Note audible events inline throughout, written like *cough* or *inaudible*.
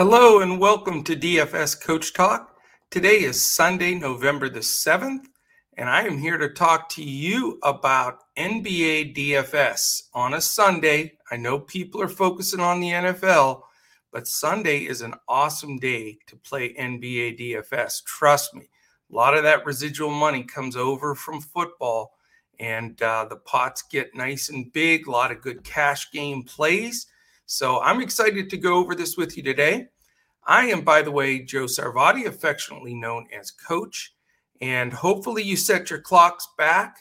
Hello and welcome to DFS Coach Talk. Today is Sunday, November the 7th, and I am here to talk to you about NBA DFS on a Sunday. I know people are focusing on the NFL, but Sunday is an awesome day to play NBA DFS. Trust me, a lot of that residual money comes over from football, and uh, the pots get nice and big. A lot of good cash game plays. So I'm excited to go over this with you today. I am, by the way, Joe Sarvati, affectionately known as Coach. And hopefully you set your clocks back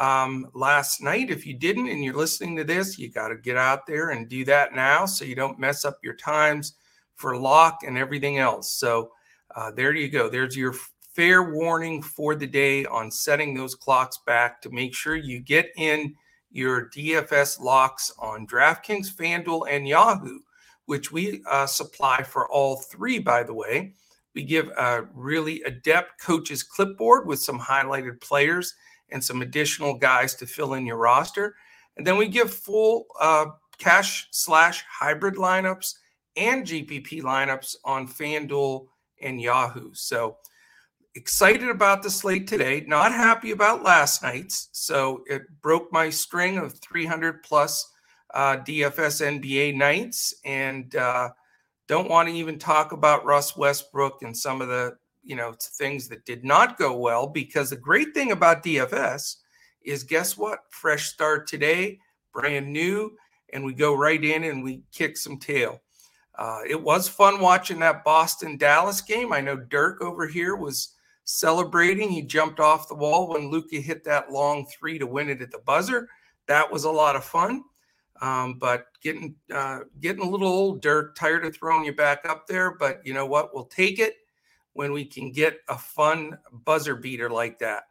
um, last night. If you didn't and you're listening to this, you got to get out there and do that now so you don't mess up your times for lock and everything else. So uh, there you go. There's your fair warning for the day on setting those clocks back to make sure you get in your DFS locks on DraftKings, FanDuel, and Yahoo, which we uh, supply for all three, by the way. We give a really adept coaches clipboard with some highlighted players and some additional guys to fill in your roster. And then we give full uh, cash slash hybrid lineups and GPP lineups on FanDuel and Yahoo. So excited about the slate today, not happy about last night's. So it broke my string of 300 plus uh, DFS NBA nights and uh, don't want to even talk about Russ Westbrook and some of the you know things that did not go well because the great thing about DFS is guess what? Fresh start today brand new and we go right in and we kick some tail. Uh, it was fun watching that Boston Dallas game. I know Dirk over here was celebrating. He jumped off the wall when Luka hit that long three to win it at the buzzer. That was a lot of fun. Um, but getting uh, getting a little old, Dirk, tired of throwing you back up there. But you know what? We'll take it when we can get a fun buzzer beater like that.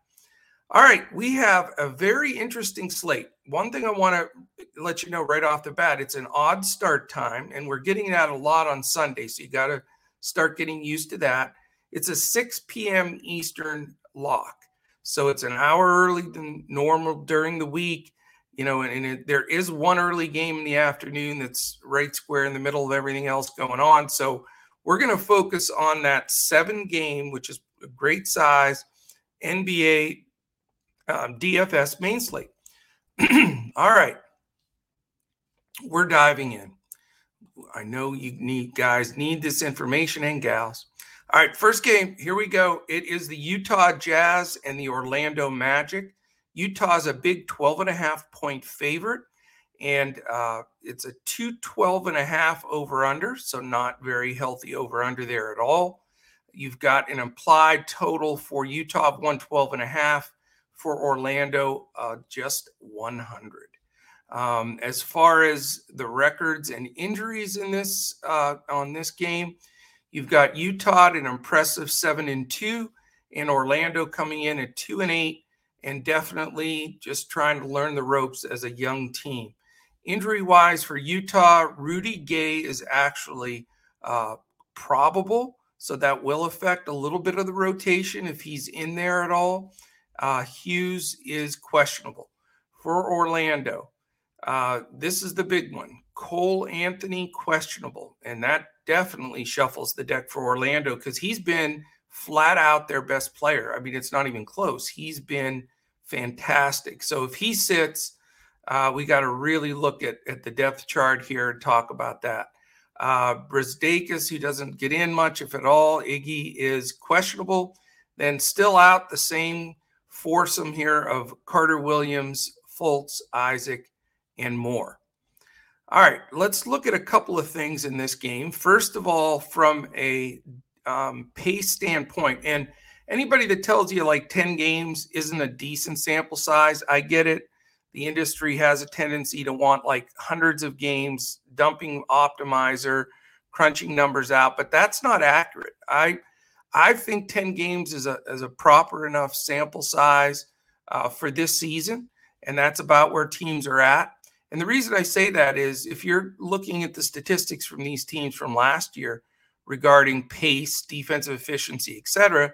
All right, we have a very interesting slate. One thing I want to let you know right off the bat, it's an odd start time, and we're getting it that a lot on Sunday. So you got to start getting used to that. It's a 6 p.m. Eastern lock. So it's an hour early than normal during the week, you know, and, and it, there is one early game in the afternoon that's right square in the middle of everything else going on. So we're going to focus on that seven game, which is a great size NBA um, DFS main slate. *clears throat* All right. We're diving in. I know you need guys need this information and gals. All right, first game. Here we go. It is the Utah Jazz and the Orlando Magic. Utah's a big 12 and a half point favorite, and uh, it's a 212 and a half over under, so not very healthy over under there at all. You've got an implied total for Utah of 112 and a half, for Orlando, uh, just 100. Um, as far as the records and injuries in this uh, on this game, You've got Utah at an impressive seven and two, and Orlando coming in at two and eight, and definitely just trying to learn the ropes as a young team. Injury wise for Utah, Rudy Gay is actually uh, probable, so that will affect a little bit of the rotation if he's in there at all. Uh, Hughes is questionable for Orlando. Uh, this is the big one. Cole Anthony questionable, and that definitely shuffles the deck for Orlando because he's been flat out their best player. I mean, it's not even close. He's been fantastic. So if he sits, uh, we got to really look at, at the depth chart here and talk about that. Uh, Brazdeikis, who doesn't get in much, if at all, Iggy is questionable. Then still out the same foursome here of Carter Williams, Fultz, Isaac, and Moore. All right, let's look at a couple of things in this game. First of all, from a um, pace standpoint, and anybody that tells you like 10 games isn't a decent sample size, I get it. The industry has a tendency to want like hundreds of games, dumping optimizer, crunching numbers out, but that's not accurate. I I think 10 games is a, is a proper enough sample size uh, for this season, and that's about where teams are at. And the reason I say that is if you're looking at the statistics from these teams from last year regarding pace, defensive efficiency, et cetera,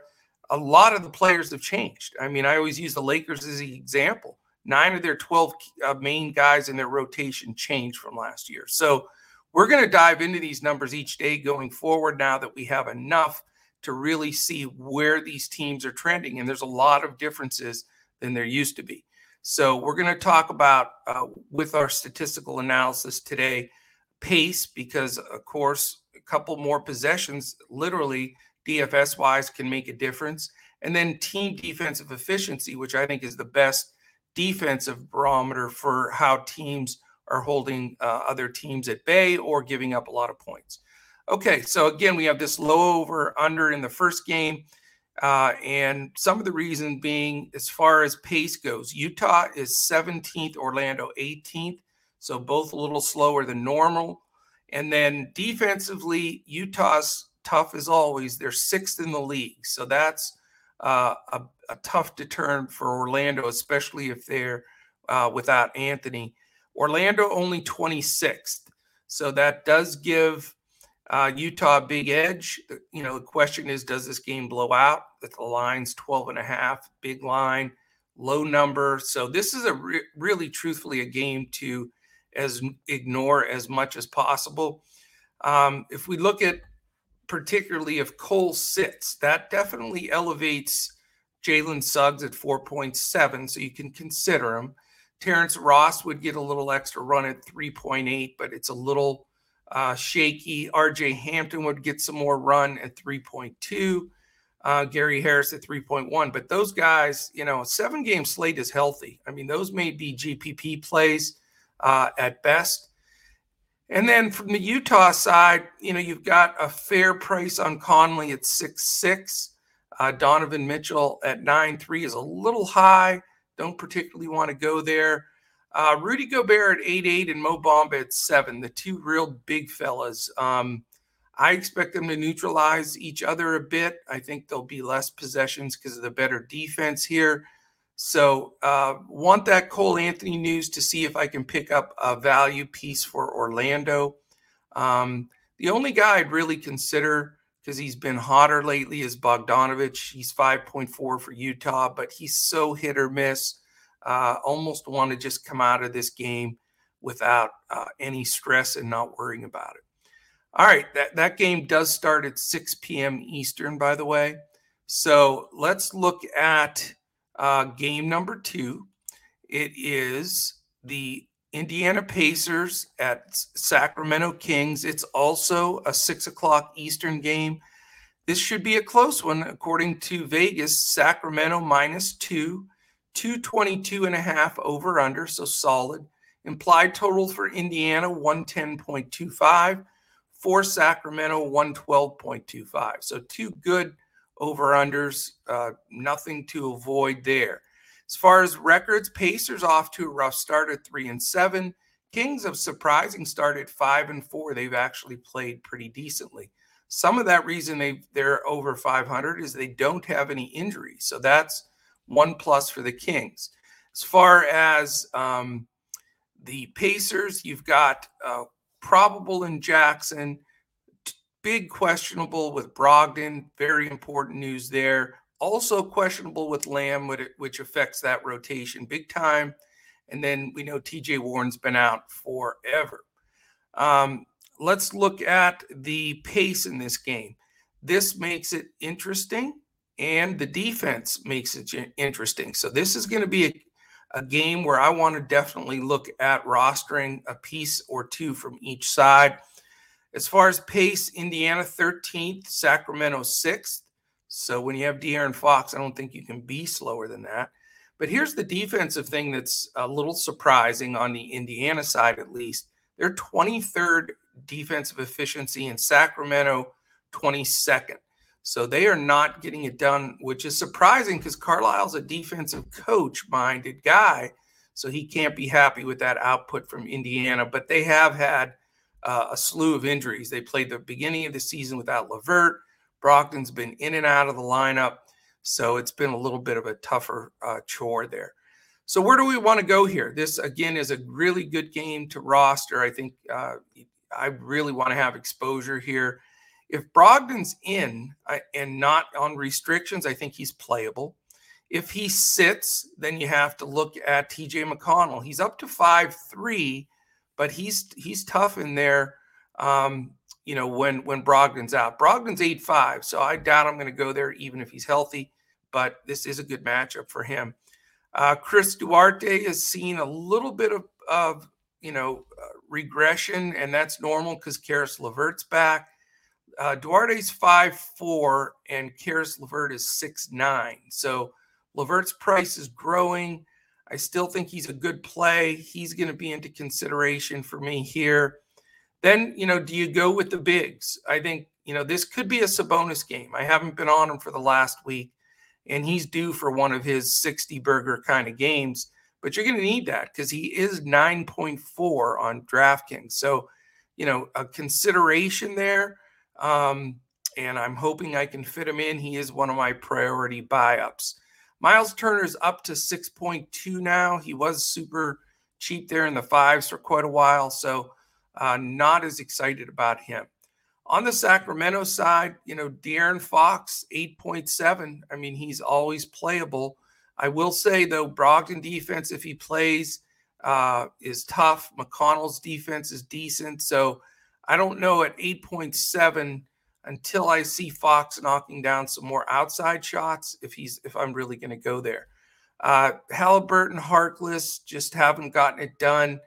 a lot of the players have changed. I mean, I always use the Lakers as an example. Nine of their 12 uh, main guys in their rotation changed from last year. So we're going to dive into these numbers each day going forward now that we have enough to really see where these teams are trending. And there's a lot of differences than there used to be. So we're going to talk about uh, with our statistical analysis today pace because of course a couple more possessions literally DFS wise can make a difference and then team defensive efficiency which I think is the best defensive barometer for how teams are holding uh, other teams at bay or giving up a lot of points. Okay, so again, we have this low over under in the first game. Uh, and some of the reason being, as far as pace goes, Utah is 17th, Orlando 18th. So both a little slower than normal. And then defensively, Utah's tough as always. They're sixth in the league. So that's uh, a, a, tough deterrent for Orlando, especially if they're uh, without Anthony. Orlando only 26th. So that does give uh, Utah big edge. You know, the question is, does this game blow out? That the line's 12 and a half, big line, low number. So this is a re- really, truthfully, a game to as ignore as much as possible. Um, if we look at particularly if Cole sits, that definitely elevates Jalen Suggs at 4.7, so you can consider him. Terrence Ross would get a little extra run at 3.8, but it's a little uh, shaky. RJ Hampton would get some more run at 3.2. Uh, Gary Harris at 3.1. But those guys, you know, a seven game slate is healthy. I mean, those may be GPP plays uh, at best. And then from the Utah side, you know, you've got a fair price on Conley at six six. Uh, Donovan Mitchell at nine three is a little high. Don't particularly want to go there. Uh, Rudy Gobert at eight eight and Mo Bamba at seven, the two real big fellas. Um, I expect them to neutralize each other a bit. I think there'll be less possessions because of the better defense here. So, uh, want that Cole Anthony news to see if I can pick up a value piece for Orlando. Um, the only guy I'd really consider because he's been hotter lately is Bogdanovich. He's 5.4 for Utah, but he's so hit or miss uh, almost want to just come out of this game without uh, any stress and not worrying about it. All right, that, that game does start at 6 p.m. Eastern, by the way. So let's look at uh, game number two. It is the Indiana Pacers at Sacramento Kings. It's also a six o'clock Eastern game. This should be a close one, according to Vegas. Sacramento minus two, 222 and a half over under, so solid. Implied total for Indiana 110.25, for Sacramento 112.25. So two good over unders, uh, nothing to avoid there. As far as records, Pacers off to a rough start at three and seven. Kings of surprising start at five and four. They've actually played pretty decently. Some of that reason they they're over 500 is they don't have any injuries. So that's one plus for the Kings. As far as um, the Pacers, you've got uh, probable in Jackson, big questionable with Brogdon. Very important news there. Also questionable with Lamb, which affects that rotation big time. And then we know TJ Warren's been out forever. Um, let's look at the pace in this game. This makes it interesting and the defense makes it interesting. So this is going to be a, a game where I want to definitely look at rostering a piece or two from each side. As far as pace, Indiana 13th, Sacramento 6th. So when you have De'Aaron Fox, I don't think you can be slower than that. But here's the defensive thing that's a little surprising on the Indiana side, at least. They're 23rd defensive efficiency in Sacramento, 22nd. So they are not getting it done, which is surprising because Carlisle's a defensive coach minded guy. So he can't be happy with that output from Indiana. But they have had uh, a slew of injuries. They played the beginning of the season without LeVert. Brogdon's been in and out of the lineup. So it's been a little bit of a tougher uh, chore there. So where do we want to go here? This again is a really good game to roster. I think uh, I really want to have exposure here. If Brogdon's in and not on restrictions, I think he's playable. If he sits, then you have to look at TJ McConnell. He's up to five three, but he's he's tough in there Um, you know, when when Brogdon's out. Brogdon's eight five, so I doubt I'm going to go there even if he's healthy. But this is a good matchup for him. Uh, Chris Duarte has seen a little bit of, of you know uh, regression, and that's normal because Caris LeVert's back. Uh, Duarte's five four, and Caris LeVert is six nine. So LeVert's price is growing. I still think he's a good play. He's going to be into consideration for me here. Then, you know, do you go with the bigs? I think, you know, this could be a Sabonis game. I haven't been on him for the last week, and he's due for one of his 60 burger kind of games. But you're going to need that because he is 9.4 on DraftKings. So, you know, a consideration there. Um, and I'm hoping I can fit him in. He is one of my priority buy ups. Miles Turner's up to 6.2 now. He was super cheap there in the fives for quite a while. So, uh, not as excited about him. On the Sacramento side, you know, De'Aaron Fox, 8.7. I mean, he's always playable. I will say, though, Brogdon defense, if he plays, uh, is tough. McConnell's defense is decent. So I don't know at 8.7 until I see Fox knocking down some more outside shots if he's if I'm really going to go there. Uh, Halliburton, Harkless just haven't gotten it done.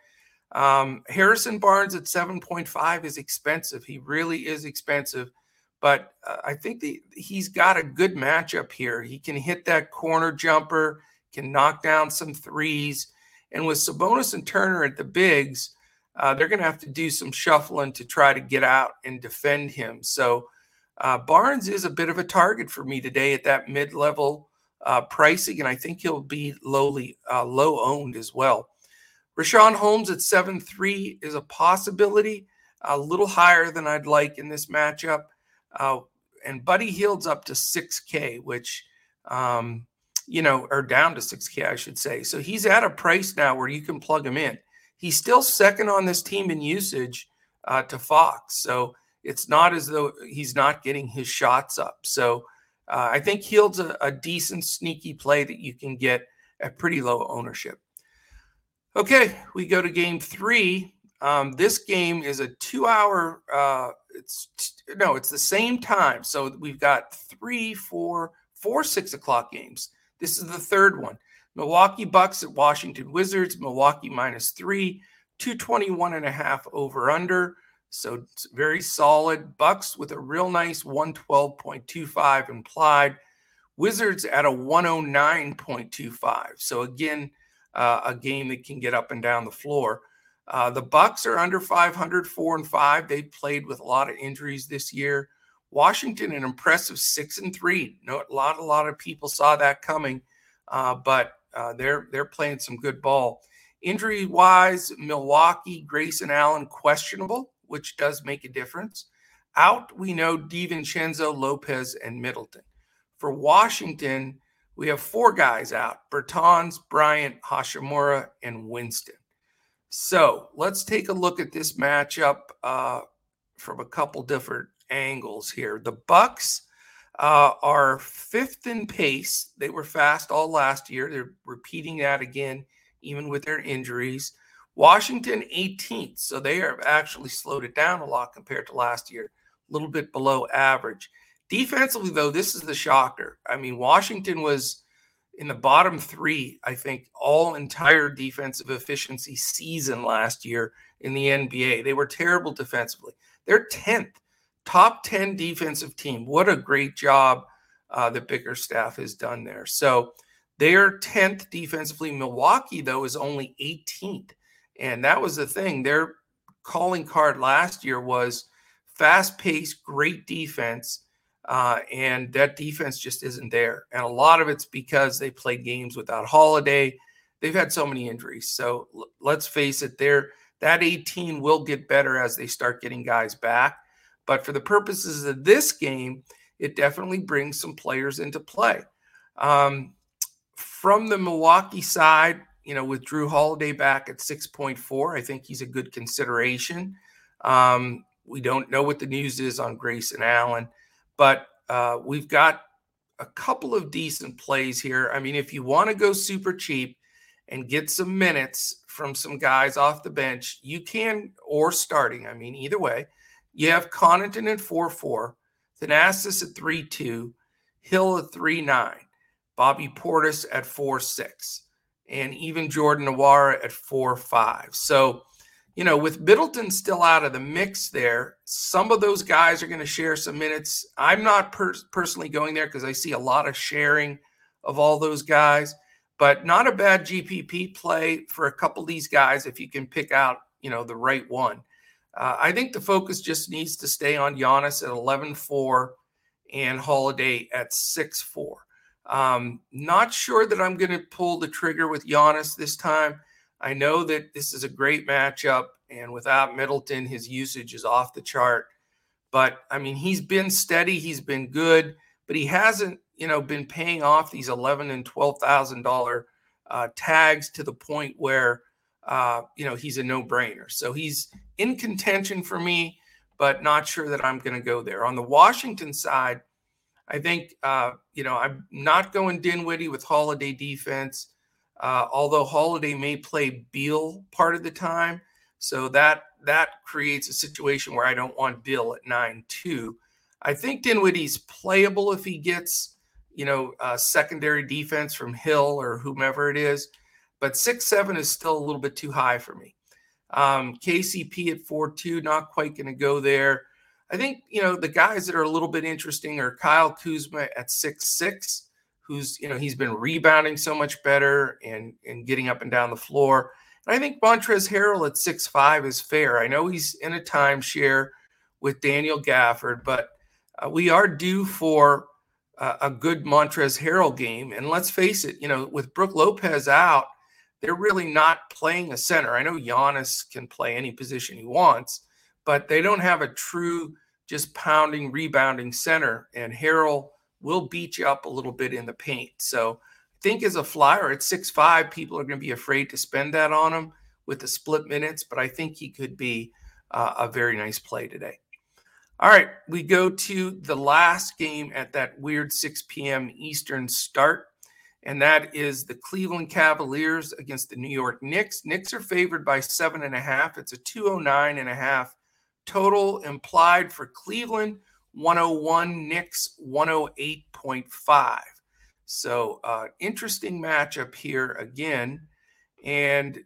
Um, Harrison Barnes at 7.5 is expensive. He really is expensive, but uh, I think the, he's got a good matchup here. He can hit that corner jumper, can knock down some threes, and with Sabonis and Turner at the bigs, uh, they're going to have to do some shuffling to try to get out and defend him. So uh, Barnes is a bit of a target for me today at that mid-level uh, pricing, and I think he'll be lowly uh, low owned as well. Richaun Holmes at seven three is a possibility, a little higher than I'd like in this matchup. Uh, and Buddy Hield's up to 6K, which, um, you know, or down to 6K, I should say. So he's at a price now where you can plug him in. He's still second on this team in usage uh, to Fox. So it's not as though he's not getting his shots up. So uh, I think Hield's a, a decent, sneaky play that you can get at pretty low ownership. Okay, we go to game three. Um, this game is a two-hour. Uh, it's no, it's the same time. So we've got three, four, four six o'clock games. This is the third one. Milwaukee Bucks at Washington Wizards. Milwaukee minus three, 221 and a half over under. So very solid. Bucks with a real nice 112.25 implied. Wizards at a 109.25. So again, uh, a game that can get up and down the floor. Uh, the Bucks are under 500, four and five. They played with a lot of injuries this year. Washington, an impressive six and three. No, a lot, a lot of people saw that coming, uh, but uh, they're they're playing some good ball. Injury wise, Milwaukee, Grayson Allen questionable, which does make a difference. Out, we know DiVincenzo, Lopez, and Middleton. For Washington, we have four guys out Bertans, Bryant, Hachimura, and Winston. So let's take a look at this matchup uh, from a couple different angles here. The Bucks uh, are fifth in pace. They were fast all last year. They're repeating that again, even with their injuries. Washington 18th, so they have actually slowed it down a lot compared to last year, a little bit below average. Defensively, though, this is the shocker. I mean, Washington was in the bottom three, I think, all entire defensive efficiency season last year in the NBA. They were terrible defensively. They're 10th, top 10 defensive team. What a great job uh, the Bickerstaff has done there. So they're 10th defensively. Milwaukee, though, is only 18th. And that was the thing. Their calling card last year was fast paced, great defense uh, and that defense just isn't there. And a lot of it's because they played games without Holiday. They've had so many injuries. So l- let's face it, there that 18 will get better as they start getting guys back. But for the purposes of this game, it definitely brings some players into play. Um, from the Milwaukee side, you know, with Jrue Holiday back at 6.4, I think he's a good consideration. Um, we don't know what the news is on Grayson Allen. But uh, we've got a couple of decent plays here. I mean, if you want to go super cheap and get some minutes from some guys off the bench, you can, or starting. I mean, either way, you have Connaughton at 4 4, Thanasis at 3 2, Hill at 3 9, Bobby Portis at 4 6, and even Jordan Nwora at 4 5. So, you know, with Middleton still out of the mix there, some of those guys are going to share some minutes. I'm not per- personally going there because I see a lot of sharing of all those guys, but not a bad GPP play for a couple of these guys if you can pick out, you know, the right one. Uh, I think the focus just needs to stay on Giannis at 11 4 and Holiday at 6 4. Um, not sure that I'm going to pull the trigger with Giannis this time. I know that this is a great matchup, and without Middleton, his usage is off the chart. But I mean, he's been steady, he's been good, but he hasn't, you know, been paying off these eleven and twelve thousand dollar uh, tags to the point where uh, you know, he's a no brainer. So he's in contention for me, but not sure that I'm going to go there. On the Washington side, I think, uh, you know, I'm not going Dinwiddie with Holiday defense, uh, although Holiday may play Beal part of the time. So that that creates a situation where I don't want Beal at 9 2. I think Dinwiddie's playable if he gets, you know, secondary defense from Hill or whomever it is but six seven is still a little bit too high for me. Um, KCP at four two, not quite going to go there. I think you know the guys that are a little bit interesting are Kyle Kuzma at six six, who's you know he's been rebounding so much better and and getting up and down the floor. And I think Montrezl Harrell at six five is fair. I know he's in a timeshare with Daniel Gafford, but uh, we are due for uh, a good Montrezl Harrell game. And let's face it, you know, with Brook Lopez out they're really not playing a center. I know Giannis can play any position he wants, but they don't have a true just pounding, rebounding center. And Harrell will beat you up a little bit in the paint. So I think as a flyer at six five, people are going to be afraid to spend that on him with the split minutes, but I think he could be uh, a very nice play today. All right, we go to the last game at that weird 6 p.m. Eastern start and that is the Cleveland Cavaliers against the New York Knicks. Knicks are favored by seven and a half. It's a 209 and a half total implied for Cleveland, 101, Knicks 108.5. So, uh, interesting matchup here again. And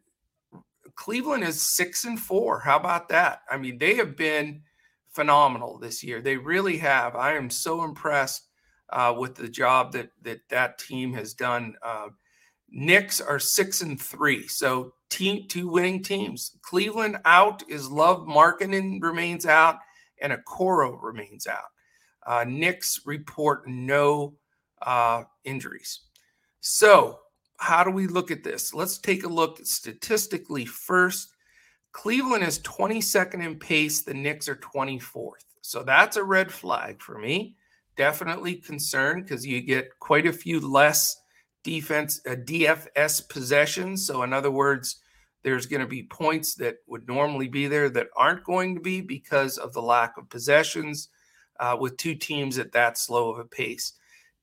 Cleveland is six and four. How about that? I mean, they have been phenomenal this year. They really have. I am so impressed uh, with the job that that that team has done. Uh, Knicks are six and three, so team two winning teams. Cleveland out is Love Markkanen remains out, and Okoro remains out. Uh, Knicks report no uh, injuries. So, how do we look at this? Let's take a look statistically first. Cleveland is 22nd in pace, the Knicks are 24th. So that's a red flag for me definitely concerned because you get quite a few less defense uh, DFS possessions. So in other words, there's going to be points that would normally be there that aren't going to be because of the lack of possessions uh, with two teams at that slow of a pace.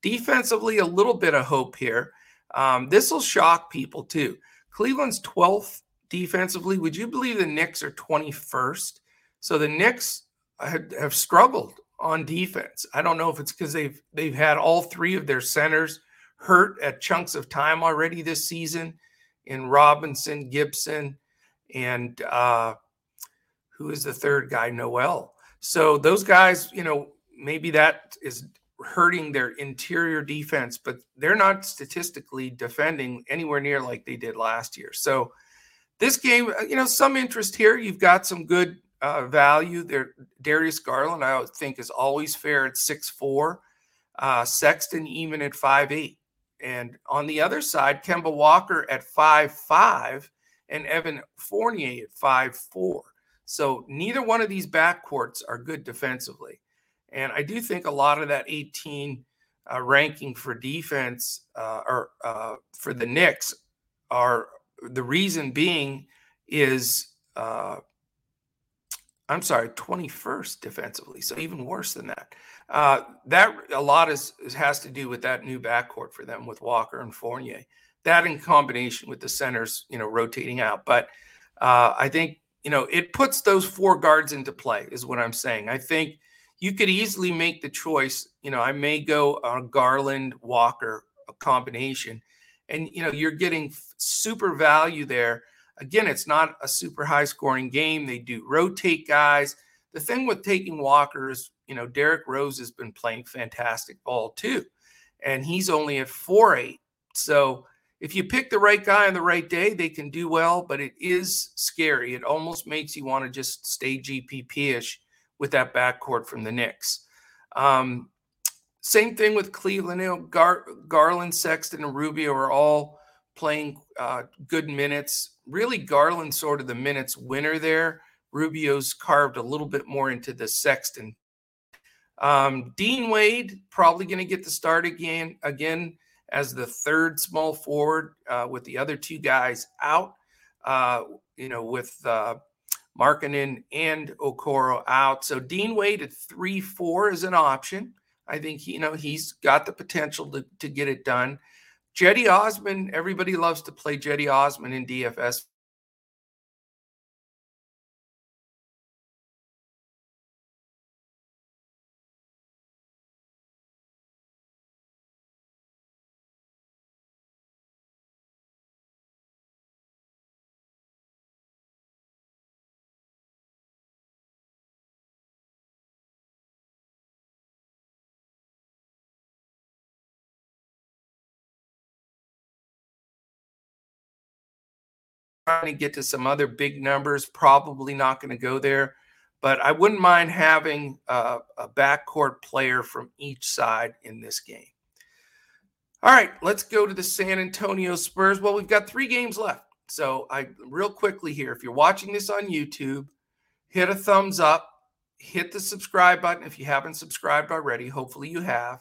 Defensively, a little bit of hope here. Um, this will shock people too. Cleveland's 12th defensively. Would you believe the Knicks are 21st? So the Knicks have, have struggled on defense. I don't know if it's because they've they've had all three of their centers hurt at chunks of time already this season in Robinson, Gibson, and uh, who is the third guy, Noel. So those guys, you know, maybe that is hurting their interior defense, but they're not statistically defending anywhere near like they did last year. So this game, uh, you know, some interest here. You've got some good uh, value. There, Darius Garland, I think, is always fair at six four. Uh, Sexton even at five eight, and on the other side, Kemba Walker at five five, and Evan Fournier at five four. So neither one of these backcourts are good defensively, and I do think a lot of that 18 uh, ranking for defense uh, or uh, for the Knicks are the reason being is uh, I'm sorry, 21st defensively. So even worse than that. Uh, that a lot is, has to do with that new backcourt for them with Walker and Fournier. That in combination with the centers, you know, rotating out. But uh, I think you know, it puts those four guards into play, is what I'm saying. I think you could easily make the choice. You know, I may go on Garland Walker combination, and you know, you're getting super value there. Again, it's not a super high scoring game. They do rotate guys. The thing with taking Walker is, you know, Derrick Rose has been playing fantastic ball too, and he's only at four eight. So if you pick the right guy on the right day, they can do well, but it is scary. It almost makes you want to just stay GPP ish with that backcourt from the Knicks. Um, same thing with Cleveland. You know, Gar- Garland, Sexton, and Rubio are all playing uh, good minutes. Really, Garland sort of the minutes winner there. Rubio's carved a little bit more into the Sexton. Um, Dean Wade probably going to get the start again. Again, as the third small forward uh, with the other two guys out. Uh, you know, with uh, Markkanen and Okoro out. So Dean Wade at three four is an option. I think you know he's got the potential to, to get it done. Cedi Osman, everybody loves to play Cedi Osman in DFS trying to get to some other big numbers. Probably not going to go there, but I wouldn't mind having a, a backcourt player from each side in this game. All right, let's go to the San Antonio Spurs. Well, we've got three games left. So I real quickly here, if you're watching this on YouTube, hit a thumbs up, hit the subscribe button if you haven't subscribed already. Hopefully you have.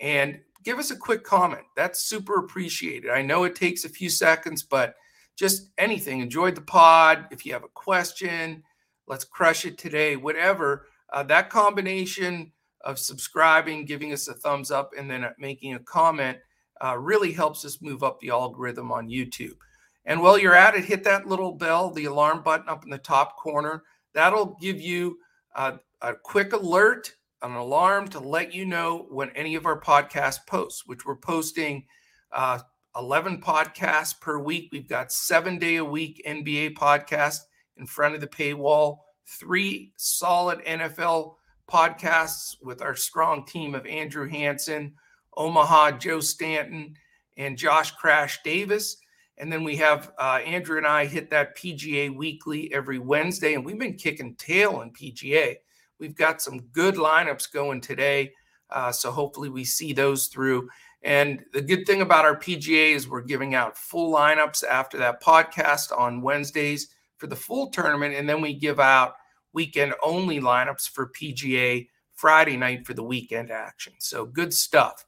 And give us a quick comment. That's super appreciated. I know it takes a few seconds, but just anything. Enjoyed the pod. If you have a question, let's crush it today. Whatever. Uh, that combination of subscribing, giving us a thumbs up, and then making a comment uh, really helps us move up the algorithm on YouTube. And while you're at it, hit that little bell, the alarm button up in the top corner. That'll give you uh, a quick alert, an alarm to let you know when any of our podcast posts, which we're posting uh, 11 podcasts per week. We've got seven day a week NBA podcast in front of the paywall, three solid NFL podcasts with our strong team of Andrew Hanson, Omaha Joe Stanton, and Josh Crash Davis. And then we have uh, Andrew and I hit that PGA weekly every Wednesday, and we've been kicking tail in PGA. We've got some good lineups going today. Uh, so hopefully we see those through. And the good thing about our PGA is we're giving out full lineups after that podcast on Wednesdays for the full tournament. And then we give out weekend only lineups for PGA Friday night for the weekend action. So good stuff.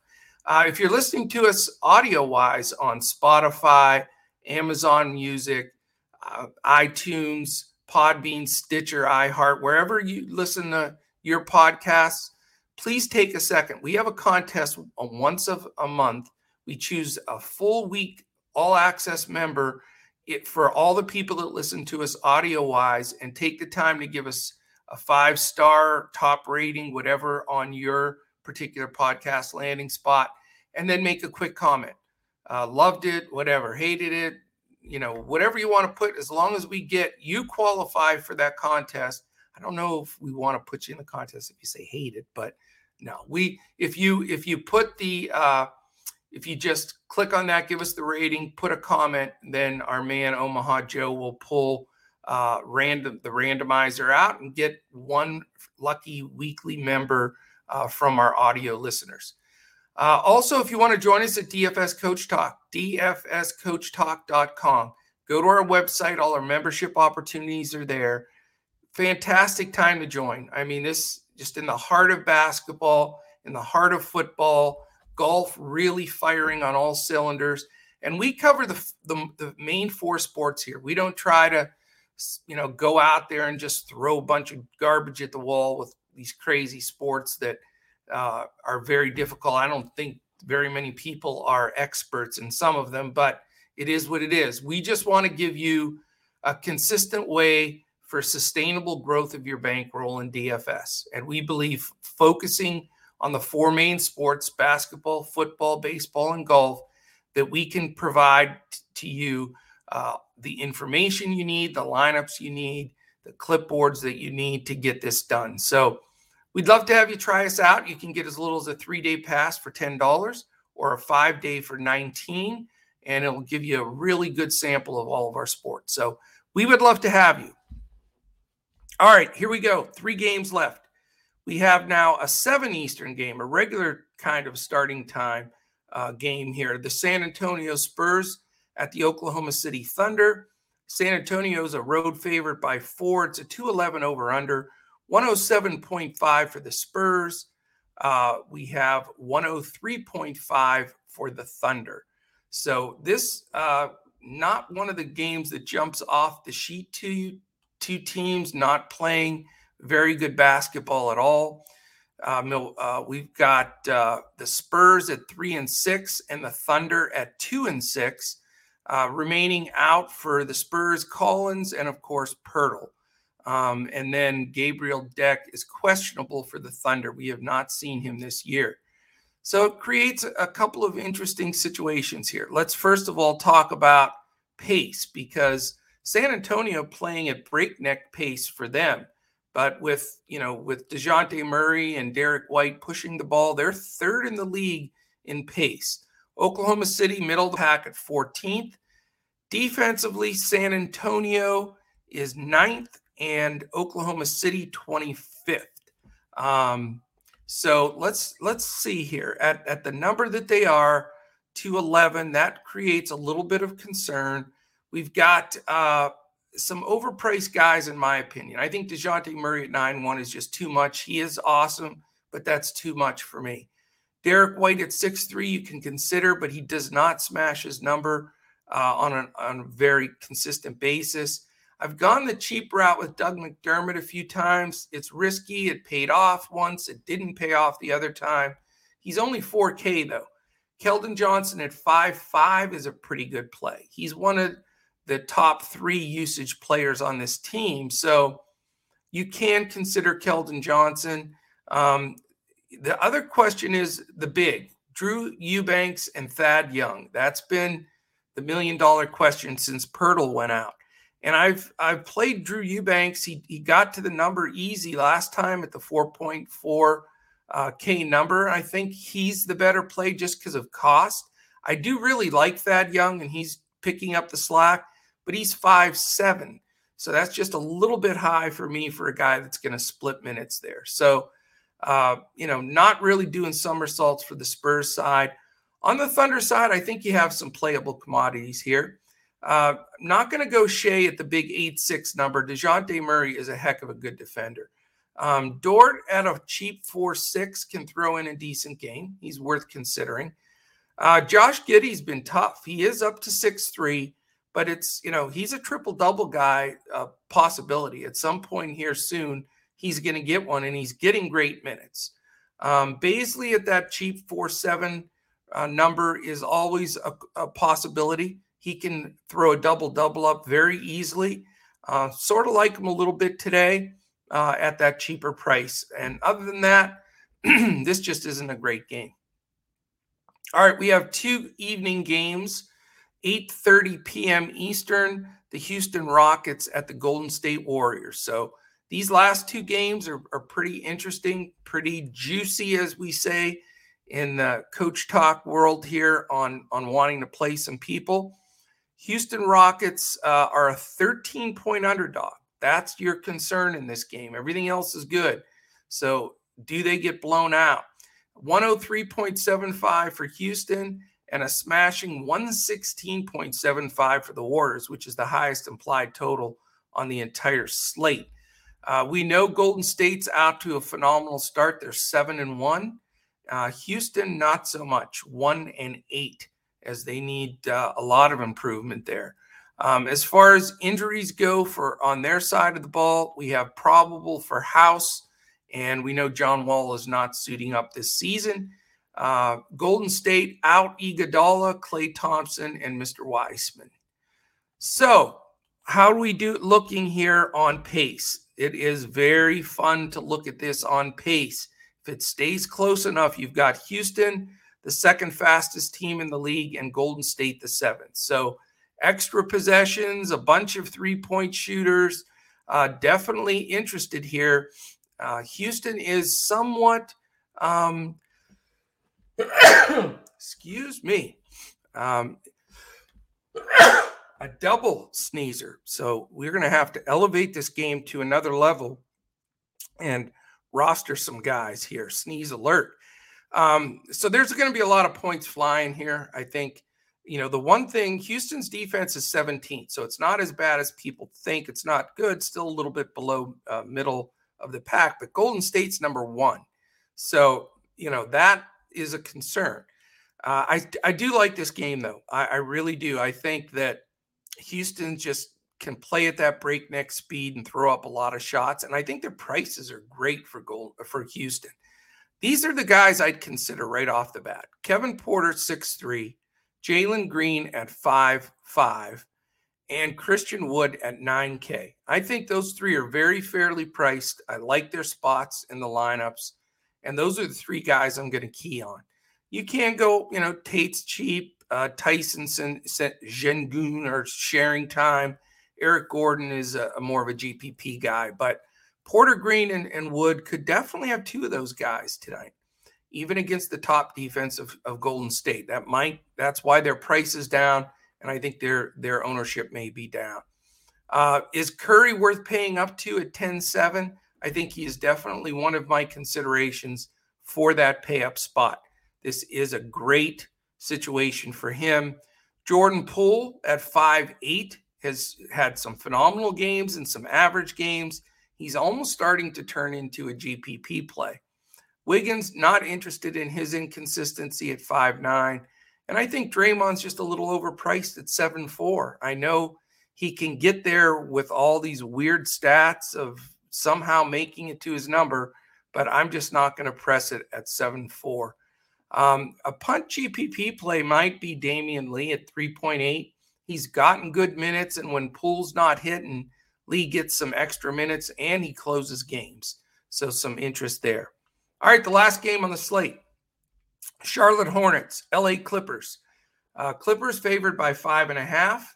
Uh, if you're listening to us audio wise on Spotify, Amazon Music, uh, iTunes, Podbean, Stitcher, iHeart, wherever you listen to your podcasts, please take a second. We have a contest once of a month. We choose a full week all access member it, for all the people that listen to us audio wise and take the time to give us a five star top rating, whatever on your particular podcast landing spot, and then make a quick comment. Uh, loved it, whatever, hated it, you know, whatever you want to put, as long as we get you qualify for that contest. I don't know if we want to put you in the contest if you say hate it, but no, we if you if you put the uh, if you just click on that, give us the rating, put a comment, then our man Omaha Joe will pull uh, random the randomizer out and get one lucky weekly member uh, from our audio listeners. Uh, also, if you want to join us at DFS Coach Talk, dfscoachtalk.com. Go to our website. All our membership opportunities are there. Fantastic time to join. I mean, this just in the heart of basketball, in the heart of football, golf really firing on all cylinders. And we cover the, the, the main four sports here. We don't try to, you know, go out there and just throw a bunch of garbage at the wall with these crazy sports that uh, are very difficult. I don't think very many people are experts in some of them, but it is what it is. We just want to give you a consistent way for sustainable growth of your bankroll in DFS. And we believe focusing on the four main sports basketball, football, baseball, and golf that we can provide to you uh, the information you need, the lineups you need, the clipboards that you need to get this done. So we'd love to have you try us out. You can get as little as a three day pass for $10 or a five day for 19 and it'll give you a really good sample of all of our sports. So we would love to have you. All right, here we go. Three games left. We have now a 7 Eastern game, a regular kind of starting time uh, game here. The San Antonio Spurs at the Oklahoma City Thunder. San Antonio is a road favorite by four. It's a 211 over under, 107.5 for the Spurs. Uh, we have 103.5 for the Thunder. So this uh, not one of the games that jumps off the sheet to you. Two teams not playing very good basketball at all. Uh, uh, we've got uh, the Spurs at three and six, and the Thunder at two and six. Uh, remaining out for the Spurs, Collins, and of course Poeltl. Um, and then Gabriel Deck is questionable for the Thunder. We have not seen him this year. So it creates a couple of interesting situations here. Let's first of all talk about pace because San Antonio playing at breakneck pace for them. But with, you know, with DeJounte Murray and Derrick White pushing the ball, they're third in the league in pace. Oklahoma City, middle pack at 14th. Defensively, San Antonio is ninth and Oklahoma City 25th. Um, so let's let's see here at, at the number that they are, 211, that creates a little bit of concern. We've got uh, some overpriced guys, in my opinion. I think DeJounte Murray at 9-1 is just too much. He is awesome, but that's too much for me. Derrick White at 6'3, you can consider, but he does not smash his number uh, on, an, on a very consistent basis. I've gone the cheap route with Doug McDermott a few times. It's risky. It paid off once, it didn't pay off the other time. He's only 4K though. Keldon Johnson at 5'5 is a pretty good play. He's one of the top three usage players on this team. So you can consider Keldon Johnson. Um, the other question is the big Drew Eubanks and Thad Young. That's been the million dollar question since Poeltl went out. And I've I've played Drew Eubanks. He he got to the number easy last time at the 4.4 uh, K number. I think he's the better play just because of cost. I do really like Thad Young, and he's picking up the slack, but he's five seven, so that's just a little bit high for me for a guy that's going to split minutes there. So, uh, you know, not really doing somersaults for the Spurs side. On the Thunder side, I think you have some playable commodities here. Uh, I'm not going to go Shai at the big 8 6 number. DeJounte Murray is a heck of a good defender. Um, Dort at a cheap 4 6 can throw in a decent game. He's worth considering. Uh, Josh Giddey's been tough. He is up to six three, but it's, you know, he's a triple double guy uh, possibility. At some point here soon, he's going to get one, and he's getting great minutes. Um, at that cheap 4 7 uh, number is always a, a possibility. He can throw a double double up very easily. Uh, sort of like him a little bit today uh, at that cheaper price. And other than that, *clears throat* this just isn't a great game. All right, we have two evening games, 8:30 p.m. Eastern. The Houston Rockets at the Golden State Warriors. So these last two games are, are pretty interesting, pretty juicy, as we say in the coach talk world here on on wanting to play some people. Houston Rockets uh, are a 13 point underdog. That's your concern in this game. Everything else is good. So, do they get blown out? 103.75 for Houston and a smashing 116.75 for the Warriors, which is the highest implied total on the entire slate. Uh, we know Golden State's out to a phenomenal start. They're seven and one. Uh, Houston, not so much, one and eight as they need uh, a lot of improvement there. Um, as far as injuries go for on their side of the ball, we have probable for House, and we know John Wall is not suiting up this season. Uh, Golden State out Iguodala, Klay Thompson, and Mr. Wiseman. So how do we do looking here on pace? It is very fun to look at this on pace. If it stays close enough, you've got Houston, the second fastest team in the league, and Golden State, the seventh. So extra possessions, a bunch of three point shooters. Uh, definitely interested here. Uh, Houston is somewhat, um, *coughs* excuse me, um, *coughs* a double sneezer. So we're going to have to elevate this game to another level and roster some guys here. Sneeze alert. Um, so there's going to be a lot of points flying here. I think, you know, the one thing Houston's defense is 17, so it's not as bad as people think. It's not good, still a little bit below uh, middle of the pack, but Golden State's number one. So, you know, that is a concern. Uh, I, I do like this game, though. I, I really do. I think that Houston just can play at that breakneck speed and throw up a lot of shots. And I think their prices are great for gold for Houston. These are the guys I'd consider right off the bat. Kevin Porter, six three, Jalen Green at five five, and Christian Wood at 9K. I think those three are very fairly priced. I like their spots in the lineups. And those are the three guys I'm going to key on. You can't go, you know, Tate's cheap uh, Tyson Sengun are sharing time. Eric Gordon is a, a, more of a GPP guy, but Porter Green and, and, Wood could definitely have two of those guys tonight, even against the top defense of, of Golden State. That might that's why their price is down, and I think their their ownership may be down. Uh, is Curry worth paying up to at 10-7? I think he is definitely one of my considerations for that pay up spot. This is a great situation for him. Jordan Poole at five eight has had some phenomenal games and some average games. He's almost starting to turn into a GPP play. Wiggins not interested in his inconsistency at five nine, and I think Draymond's just a little overpriced at seven four. I know he can get there with all these weird stats of somehow making it to his number, but I'm just not going to press it at seven four. Um, a punt GPP play might be Damion Lee at 3.8. He's gotten good minutes, and when Poole's not hitting, Lee gets some extra minutes and he closes games. So, some interest there. All right, the last game on the slate Charlotte Hornets, LA Clippers. Uh, Clippers favored by five and a half.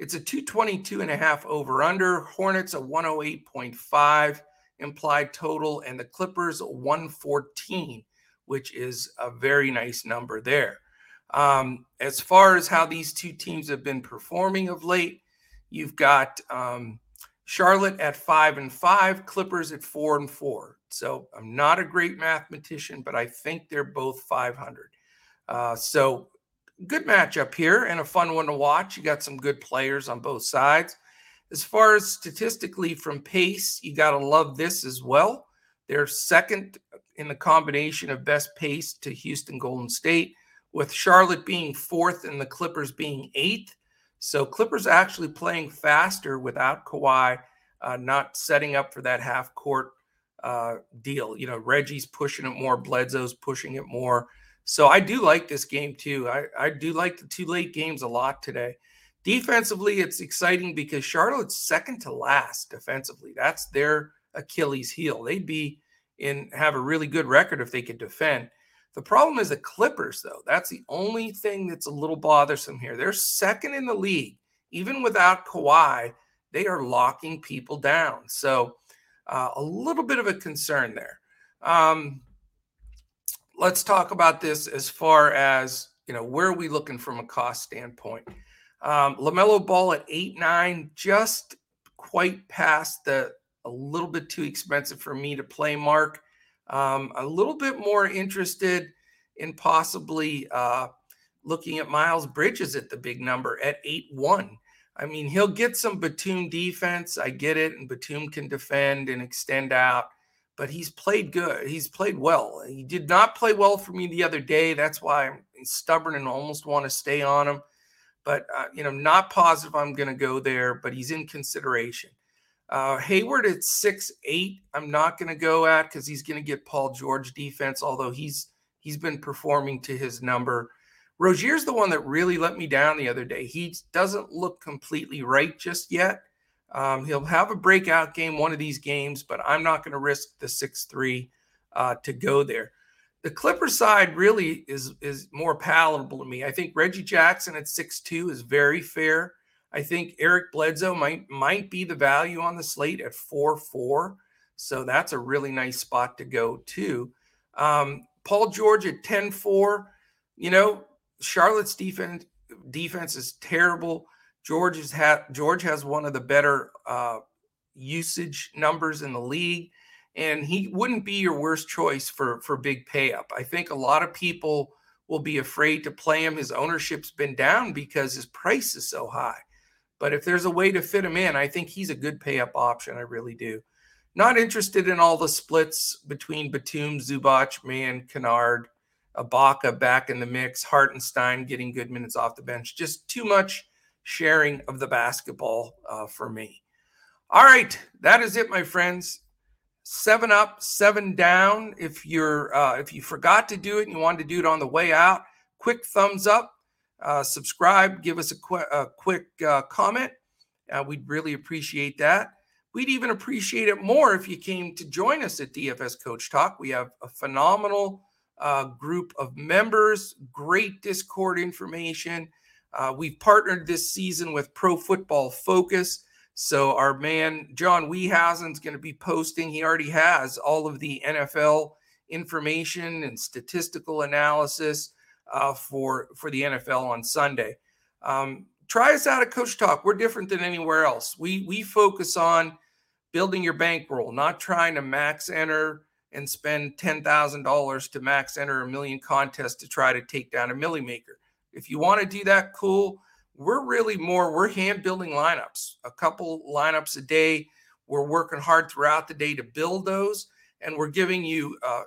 It's a 222 and a half over under. Hornets a 108.5 implied total, and the Clippers 114 which is a very nice number there. Um, as far as how these two teams have been performing of late, you've got um, Charlotte at five and five, Clippers at four and four. So I'm not a great mathematician, but I think they're both 500. Uh, so good matchup here and a fun one to watch. You got some good players on both sides. As far as statistically from pace, you got to love this as well. They're second in the combination of best pace to Houston Golden State, with Charlotte being fourth and the Clippers being eighth. So Clippers actually playing faster without Kawhi, uh, not setting up for that half court uh, deal. You know, Reggie's pushing it more, Bledsoe's pushing it more. So I do like this game too. I, I do like the two late games a lot today. Defensively, it's exciting because Charlotte's second to last defensively. That's their Achilles heel. They'd be in have a really good record if they could defend. The problem is the Clippers, though. That's the only thing that's a little bothersome here. They're second in the league, even without Kawhi. They are locking people down. So uh, a little bit of a concern there. Um, let's talk about this as far as you know where are we looking from a cost standpoint. Um, LaMelo Ball at eight nine, just quite past the a little bit too expensive for me to play Mark. Um, a little bit more interested in possibly uh, looking at Miles Bridges at the big number at 8 1. I mean, he'll get some Batum defense. I get it. And Batum can defend and extend out, but he's played good. He's played well. He did not play well for me the other day. That's why I'm stubborn and almost want to stay on him. But, uh, you know, not positive I'm going to go there, but he's in consideration. Uh, Hayward at six eight, I'm not going to go at because he's going to get Paul George defense. Although he's he's been performing to his number. Rozier's the one that really let me down the other day. He doesn't look completely right just yet. Um, he'll have a breakout game one of these games, but I'm not going to risk the 6 3 uh, to go there. The Clipper side really is is more palatable to me. I think Reggie Jackson at six two is very fair. I think Eric Bledsoe might might be the value on the slate at 4-4. So that's a really nice spot to go to. Um, Paul George at 10-4. You know, Charlotte's defense defense is terrible. George has had George has one of the better uh, usage numbers in the league and he wouldn't be your worst choice for for big pay up. I think a lot of people will be afraid to play him. His ownership's been down because his price is so high. But if there's a way to fit him in, I think he's a good pay up option. I really do. Not interested in all the splits between Batum, Zubac, Mann, Kennard, Ibaka back in the mix, Hartenstein getting good minutes off the bench. Just too much sharing of the basketball uh, for me. All right, that is it, my friends seven up, seven down. If you're uh, if you forgot to do it and you wanted to do it on the way out, quick thumbs up, uh, subscribe, give us a, qu- a quick uh, comment. Uh, we'd really appreciate that. We'd even appreciate it more if you came to join us at DFS Coach Talk. We have a phenomenal uh, group of members, great Discord information. Uh, we've partnered this season with Pro Football Focus. So our man John Wiehazen's going to be posting. He already has all of the NFL information and statistical analysis uh, for for the NFL on Sunday. Um, try us out at Coach Talk. We're different than anywhere else. We we focus on building your bankroll, not trying to max enter and spend ten thousand dollars to max enter a million contests to try to take down a milly maker. If you want to do that, cool. We're really more we're hand building lineups a couple lineups a day. We're working hard throughout the day to build those and we're giving you uh,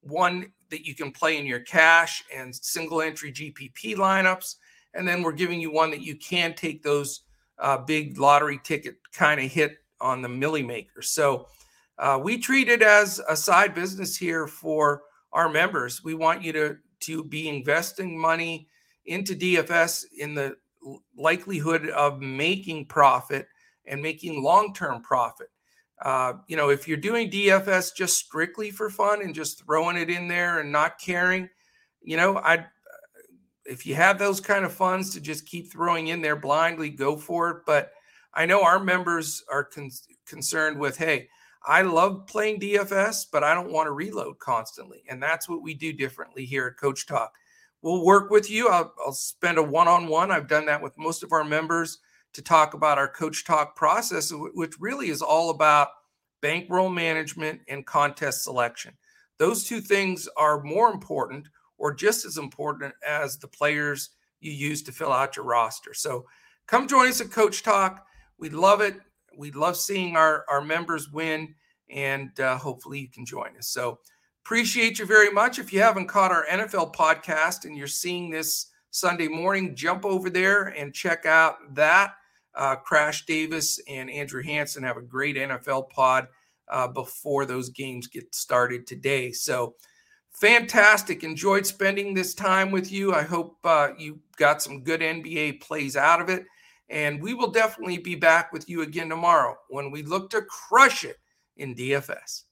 one that you can play in your cash and single entry gpp lineups and then we're giving you one that you can take those uh, big lottery ticket kind of hit on the milly maker. So uh, we treat it as a side business here for our members. We want you to to be investing money into dfs in the likelihood of making profit and making long-term profit. Uh, you know, if you're doing DFS just strictly for fun and just throwing it in there and not caring, you know, I if you have those kind of funds to just keep throwing in there blindly, go for it. But I know our members are con- concerned with, hey, I love playing DFS, but I don't want to reload constantly, and that's what we do differently here at Coach Talk we'll work with you. I'll, I'll spend a one on one. I've done that with most of our members to talk about our coach talk process, which really is all about bankroll management and contest selection. Those two things are more important or just as important as the players you use to fill out your roster. So come join us at Coach Talk. We love it. We love seeing our, our members win, and uh, hopefully you can join us. So Appreciate you very much. If you haven't caught our NFL podcast and you're seeing this Sunday morning, jump over there and check out that. Uh, Crash Davis and Andrew Hanson have a great NFL pod uh, before those games get started today. So fantastic. Enjoyed spending this time with you. I hope uh, you got some good NBA plays out of it. And we will definitely be back with you again tomorrow when we look to crush it in DFS.